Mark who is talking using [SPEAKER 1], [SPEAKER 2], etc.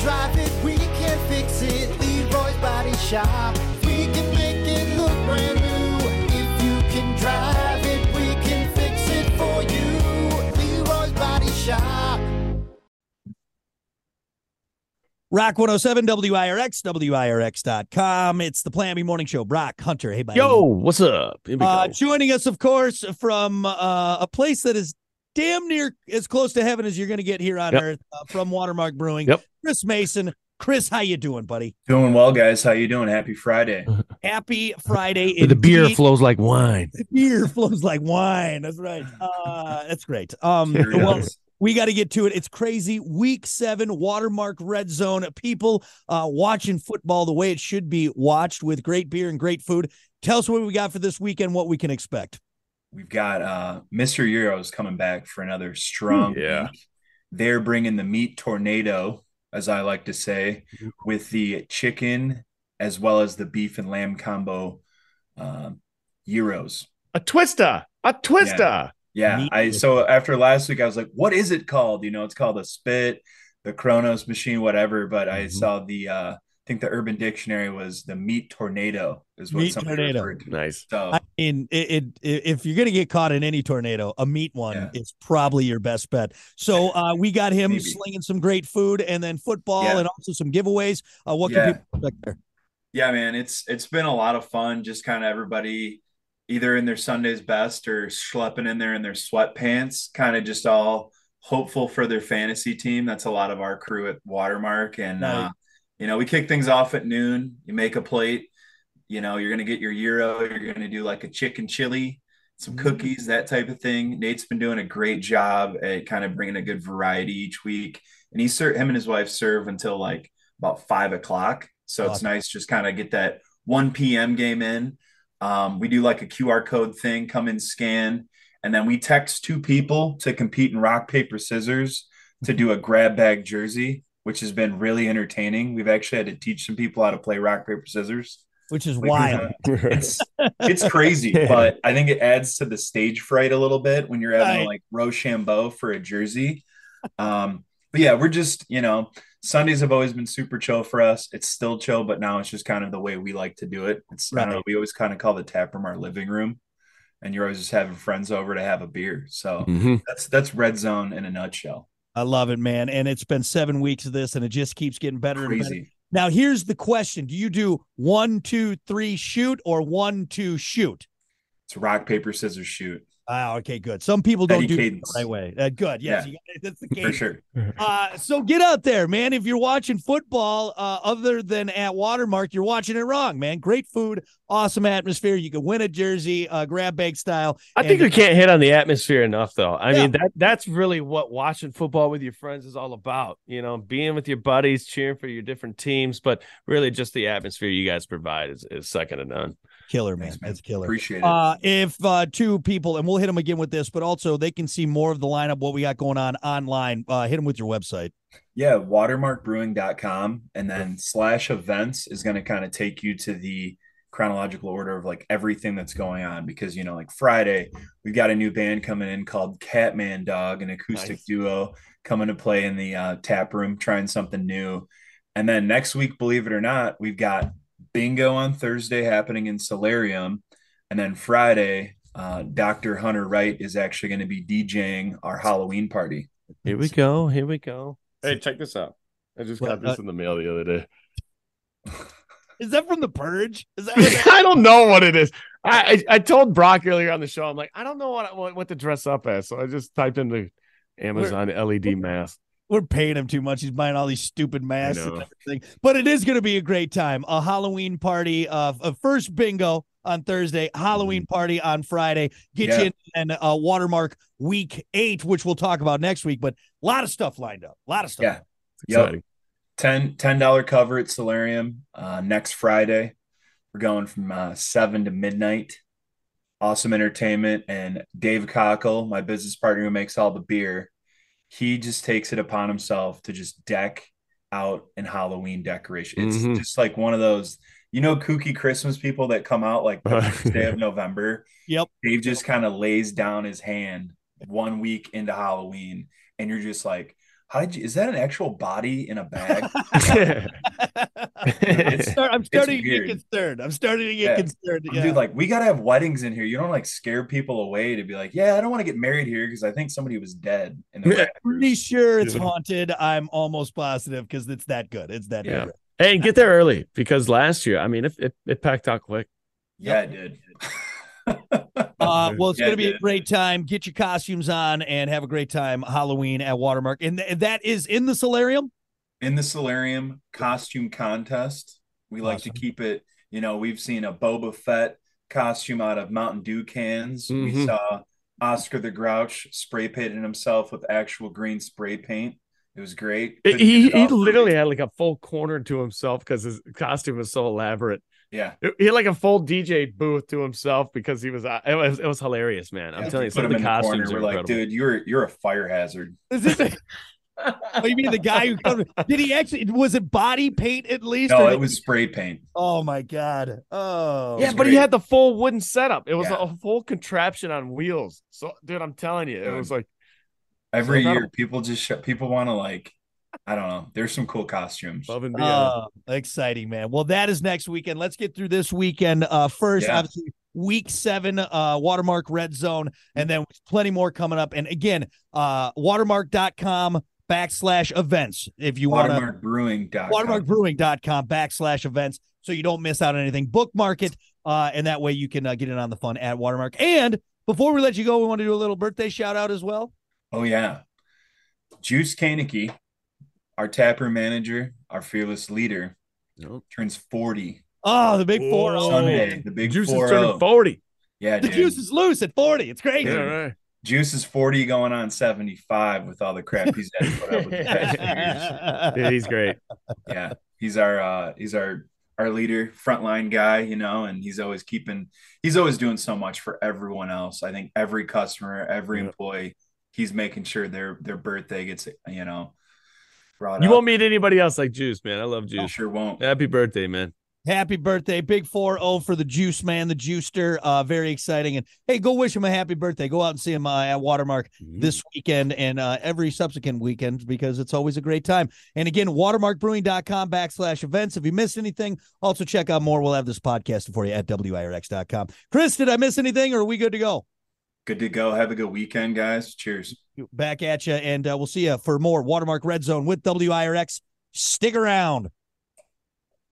[SPEAKER 1] drive it, we can fix it. Leroy's Body Shop. We can make it look brand new. If you can drive it, we can fix it for you. Leroy's Body Shop.
[SPEAKER 2] Rock 107 WIRX, WIRX.com. It's the Plan B Morning Show. Brock Hunter. Hey, buddy.
[SPEAKER 3] Yo, what's up?
[SPEAKER 2] Uh, joining us, of course, from uh, a place that is damn near as close to heaven as you're going to get here on
[SPEAKER 3] Yep.
[SPEAKER 2] Earth uh, from Watermark Brewing.
[SPEAKER 3] Yep.
[SPEAKER 2] Chris Mason. Chris, how you doing, buddy?
[SPEAKER 4] Doing well, guys. How you doing? Happy Friday.
[SPEAKER 2] Happy Friday.
[SPEAKER 3] The beer flows like wine.
[SPEAKER 2] The beer flows like wine. That's right. Uh, that's great. Um, well, we got to get to it. It's crazy. Week seven, Watermark Red Zone. People uh, watching football the way it should be watched with great beer and great food. Tell us what we got for this weekend, what we can expect.
[SPEAKER 4] We've got uh, Mr. Euros coming back for another strong
[SPEAKER 3] Yeah.
[SPEAKER 4] week. They're bringing the meat tornado, as I like to say, with the chicken as well as the beef and lamb combo um, Euros.
[SPEAKER 3] A twister. A twister.
[SPEAKER 4] Yeah,
[SPEAKER 2] Meat
[SPEAKER 4] I so after last week I was like, what is it called? You know, it's called a spit, the Kronos machine, whatever. But I
[SPEAKER 2] Mm-hmm.
[SPEAKER 3] Mhm.
[SPEAKER 4] saw the uh I think the Urban Dictionary was the meat tornado is what
[SPEAKER 2] Meat
[SPEAKER 4] somebody
[SPEAKER 2] tornado.
[SPEAKER 4] referred to.
[SPEAKER 3] Nice.
[SPEAKER 4] So
[SPEAKER 2] I mean, it, it, it- if you're gonna get caught in any tornado, a meat one
[SPEAKER 4] Yeah.
[SPEAKER 2] is probably your best bet. So uh, we got him
[SPEAKER 4] Maybe.
[SPEAKER 2] slinging some great food and then football
[SPEAKER 4] Yeah.
[SPEAKER 2] and also some giveaways. Uh, what
[SPEAKER 4] Yeah.
[SPEAKER 2] can people expect there?
[SPEAKER 4] Yeah, man, it's it's been a lot of fun. Just kind of everybody either in their Sunday's best or schlepping in there in their sweatpants, kind of just all hopeful for their fantasy team. That's a lot of our crew at Watermark, and
[SPEAKER 2] Nice.
[SPEAKER 4] uh, you know we kick things off at noon. You make a plate. You know you're gonna get your euro. You're gonna do like a chicken chili, some
[SPEAKER 2] Mhm.
[SPEAKER 4] cookies, that type of thing. Nate's been doing a great job at kind of bringing a good variety each week, and he serve him and his wife serve until like about five o'clock. So it's nice just kind of get that 1 p.m. game in. Um, we do like a QR code thing, come in, scan, and then we text two people to compete in rock, paper, scissors to do a grab bag jersey, which has been really entertaining. We've actually had to teach some people how to play rock, paper, scissors.
[SPEAKER 2] Which is
[SPEAKER 4] Like,
[SPEAKER 2] wild.
[SPEAKER 4] It's it's crazy, but I think it adds to the stage fright a little bit when you're having
[SPEAKER 2] Right.
[SPEAKER 4] like Rochambeau for a jersey. Um, but yeah, we're just you know Sundays have always been super chill for us. It's still chill, but now it's just kind of the way we like to do it. It's I don't know. We always kind of call the tap room our living room, and you're always just having friends over to have a beer. So
[SPEAKER 3] Mhm.
[SPEAKER 4] that's that's red zone in a nutshell.
[SPEAKER 2] I love it, man. And it's been seven weeks of this, and it just keeps getting better and better.
[SPEAKER 4] Crazy.
[SPEAKER 2] Now, here's the question: Do you do one, two, three, shoot, or one, two, shoot?
[SPEAKER 4] It's rock paper scissors shoot
[SPEAKER 2] Ah, okay, good. Some people don't
[SPEAKER 4] Eddie
[SPEAKER 2] do it the right way. Uh, good, yes,
[SPEAKER 4] Yeah.
[SPEAKER 2] you got, that's the case.
[SPEAKER 4] for sure.
[SPEAKER 2] Uh, so get out there, man. If you're watching football, uh, other than at Watermark, you're watching it wrong, man. Great food, awesome atmosphere. You can win a jersey, uh, grab bag style.
[SPEAKER 3] I think
[SPEAKER 2] And-
[SPEAKER 3] we can't hit on the atmosphere enough, though. I
[SPEAKER 2] Yeah.
[SPEAKER 3] mean, that that's really what watching football with your friends is all about. You know, being with your buddies, cheering for your different teams, but really just the atmosphere you guys provide is, is second to none.
[SPEAKER 2] Killer, man.
[SPEAKER 4] Thanks, man.
[SPEAKER 2] That's killer.
[SPEAKER 4] Appreciate it.
[SPEAKER 2] Uh, if uh, two people, and we'll hit them again with this, but also they can see more of the lineup, what we got going on online. Uh, hit them with your website.
[SPEAKER 4] Yeah, watermarkbrewing.com and then slash events is going to kind of take you to the chronological order of like everything that's going on because you know like Friday we've got a new band coming in called Catman Dog an acoustic
[SPEAKER 3] Nice.
[SPEAKER 4] duo coming to play in the uh, tap room trying something new and then next week believe it or not we've got bingo on Thursday happening in Solarium and then Friday uh, Dr. Hunter Wright is actually going to be DJing our Halloween party
[SPEAKER 3] Here we go. Here we go. Hey, check this out. I just
[SPEAKER 2] What,
[SPEAKER 3] got this
[SPEAKER 2] uh,
[SPEAKER 3] in the mail the other day.
[SPEAKER 2] Is that from the Purge? Is that that-
[SPEAKER 3] I don't know what it is. I, I I told Brock earlier on the show. I'm like, I don't know what what, what to dress up as, so I just typed in the Amazon LED mask.
[SPEAKER 2] We're paying him too much. He's buying all these stupid masks and everything. But it is going to be a great time. A Halloween party, uh, a first bingo on Thursday, Halloween party on Friday. Get
[SPEAKER 4] Yeah.
[SPEAKER 2] you in and uh, watermark week eight, which we'll talk about next week. But a lot of stuff lined up. A lot of stuff.
[SPEAKER 4] Yeah. Yep.
[SPEAKER 3] exciting.
[SPEAKER 4] 10 $10 cover at Solarium uh, next Friday. We're going from uh, 7 to midnight. Awesome entertainment. And Dave Cockle, my business partner who makes all the beer, he just takes it upon himself to just deck out in Halloween decoration. It's
[SPEAKER 3] Mhm.
[SPEAKER 4] just like one of those, you know, kooky Christmas people that come out like the first day of November.
[SPEAKER 2] Yep.
[SPEAKER 4] Dave just kind of lays down his hand one week into Halloween, and you're just like, How did you? Is that an actual body in a bag?
[SPEAKER 2] I'm, start- I'm starting to get concerned. I'm starting to get
[SPEAKER 4] Yeah.
[SPEAKER 2] concerned. Yeah.
[SPEAKER 4] Dude, like we gotta have weddings in here. You don't like scare people away to be like, yeah, I don't want to get married here because I think somebody was dead in the
[SPEAKER 2] pretty sure it's haunted. I'm almost positive because it's that good. It's that
[SPEAKER 3] Yeah.
[SPEAKER 2] good.
[SPEAKER 3] Hey, get there early because last year, I mean, it it, it packed out quick.
[SPEAKER 4] Yeah, it did.
[SPEAKER 2] Uh, well, it's
[SPEAKER 4] Yeah,
[SPEAKER 2] going to be
[SPEAKER 4] it
[SPEAKER 2] a great time. Get your costumes on and have a great time Halloween at Watermark. And th- that is in the solarium.
[SPEAKER 4] in the solarium costume contest. We like
[SPEAKER 2] Awesome.
[SPEAKER 4] to keep it, you know, we've seen a Boba Fett costume out of Mountain Dew cans. We
[SPEAKER 3] Mhm.
[SPEAKER 4] saw Oscar the Grouch spray painted himself with actual green spray paint. It was great. Couldn't
[SPEAKER 3] He he literally had like a full corner to himself because his costume was so elaborate.
[SPEAKER 4] Yeah.
[SPEAKER 3] He had like a full DJ booth to himself because he was. uh, It was it was hilarious, man. I'm
[SPEAKER 4] Yeah,
[SPEAKER 3] telling you, some of the
[SPEAKER 4] in the corner.
[SPEAKER 3] costumes are
[SPEAKER 4] like,
[SPEAKER 3] incredible.
[SPEAKER 4] dude, you're you're a fire hazard.
[SPEAKER 2] Is it the, oh, you mean the guy who comes? Did he actually? Was it body paint at least?
[SPEAKER 4] No, it
[SPEAKER 2] did-
[SPEAKER 4] was spray paint.
[SPEAKER 2] Oh my god. Oh
[SPEAKER 3] yeah,
[SPEAKER 4] was
[SPEAKER 3] but he had the full wooden setup. It was
[SPEAKER 4] Yeah.
[SPEAKER 3] a full contraption on wheels. So, dude, I'm telling you, it
[SPEAKER 4] Dude.
[SPEAKER 3] was like
[SPEAKER 4] Every
[SPEAKER 3] So
[SPEAKER 4] year, people just sh- people want to like, I don't know. There's some cool costumes.
[SPEAKER 3] above and beyond.
[SPEAKER 2] Oh, exciting, man. Well, that is next weekend. Let's get through this weekend. Uh, first,
[SPEAKER 4] Yeah.
[SPEAKER 2] obviously, week seven, uh, Watermark Red Zone, and then plenty more coming up. And again, uh, watermark.com backslash events. If you want to,
[SPEAKER 4] Watermarkbrewing.com.
[SPEAKER 2] watermarkbrewing.com backslash events so you don't miss out on anything. Bookmark it, uh, and that way you can uh, get in on the fun at Watermark. And before we let you go, we want to do a little birthday shout out as well.
[SPEAKER 4] Oh yeah. Juice Koenigke, our taproom manager, our fearless leader,
[SPEAKER 3] Nope.
[SPEAKER 4] turns 40
[SPEAKER 2] Oh, the big four.
[SPEAKER 3] Whoa.
[SPEAKER 2] Oh,
[SPEAKER 4] Sunday. The big
[SPEAKER 3] Juice is
[SPEAKER 4] 4
[SPEAKER 3] turning 40.
[SPEAKER 4] Yeah,
[SPEAKER 2] the
[SPEAKER 4] dude.
[SPEAKER 2] juice is loose at 40. It's crazy.
[SPEAKER 3] Yeah,
[SPEAKER 4] Yeah.
[SPEAKER 3] right.
[SPEAKER 4] Juice is 40 going on 75 with all the crap he's had to put up with the past few years.
[SPEAKER 3] Dude, he's great.
[SPEAKER 4] Yeah. He's our uh he's our our leader, frontline guy, you know, and he's always keeping he's always doing so much for everyone else. I think every customer, every
[SPEAKER 3] Yeah.
[SPEAKER 4] employee, he's making sure their their birthday gets, you know, brought
[SPEAKER 3] You
[SPEAKER 4] up.
[SPEAKER 3] won't meet anybody else like Juice, man. I love
[SPEAKER 4] I
[SPEAKER 3] Juice.
[SPEAKER 4] sure won't.
[SPEAKER 3] Happy birthday, man.
[SPEAKER 2] Happy birthday, Big 4 0 for the Juice Man, the Juicer. Uh, very exciting. And hey, go wish him a happy birthday. Go out and see him uh, at Watermark this weekend and uh, every subsequent weekend because it's always a great time. And again, watermarkbrewing.com backslash events. If you missed anything, also check out more. We'll have this podcast for you at WIRX.com. Chris, did I miss anything or are we good to go?
[SPEAKER 4] Good to go. Have a good weekend, guys. Cheers.
[SPEAKER 2] Back at you, and uh, we'll see you for more Watermark Red Zone with WIRX. Stick around.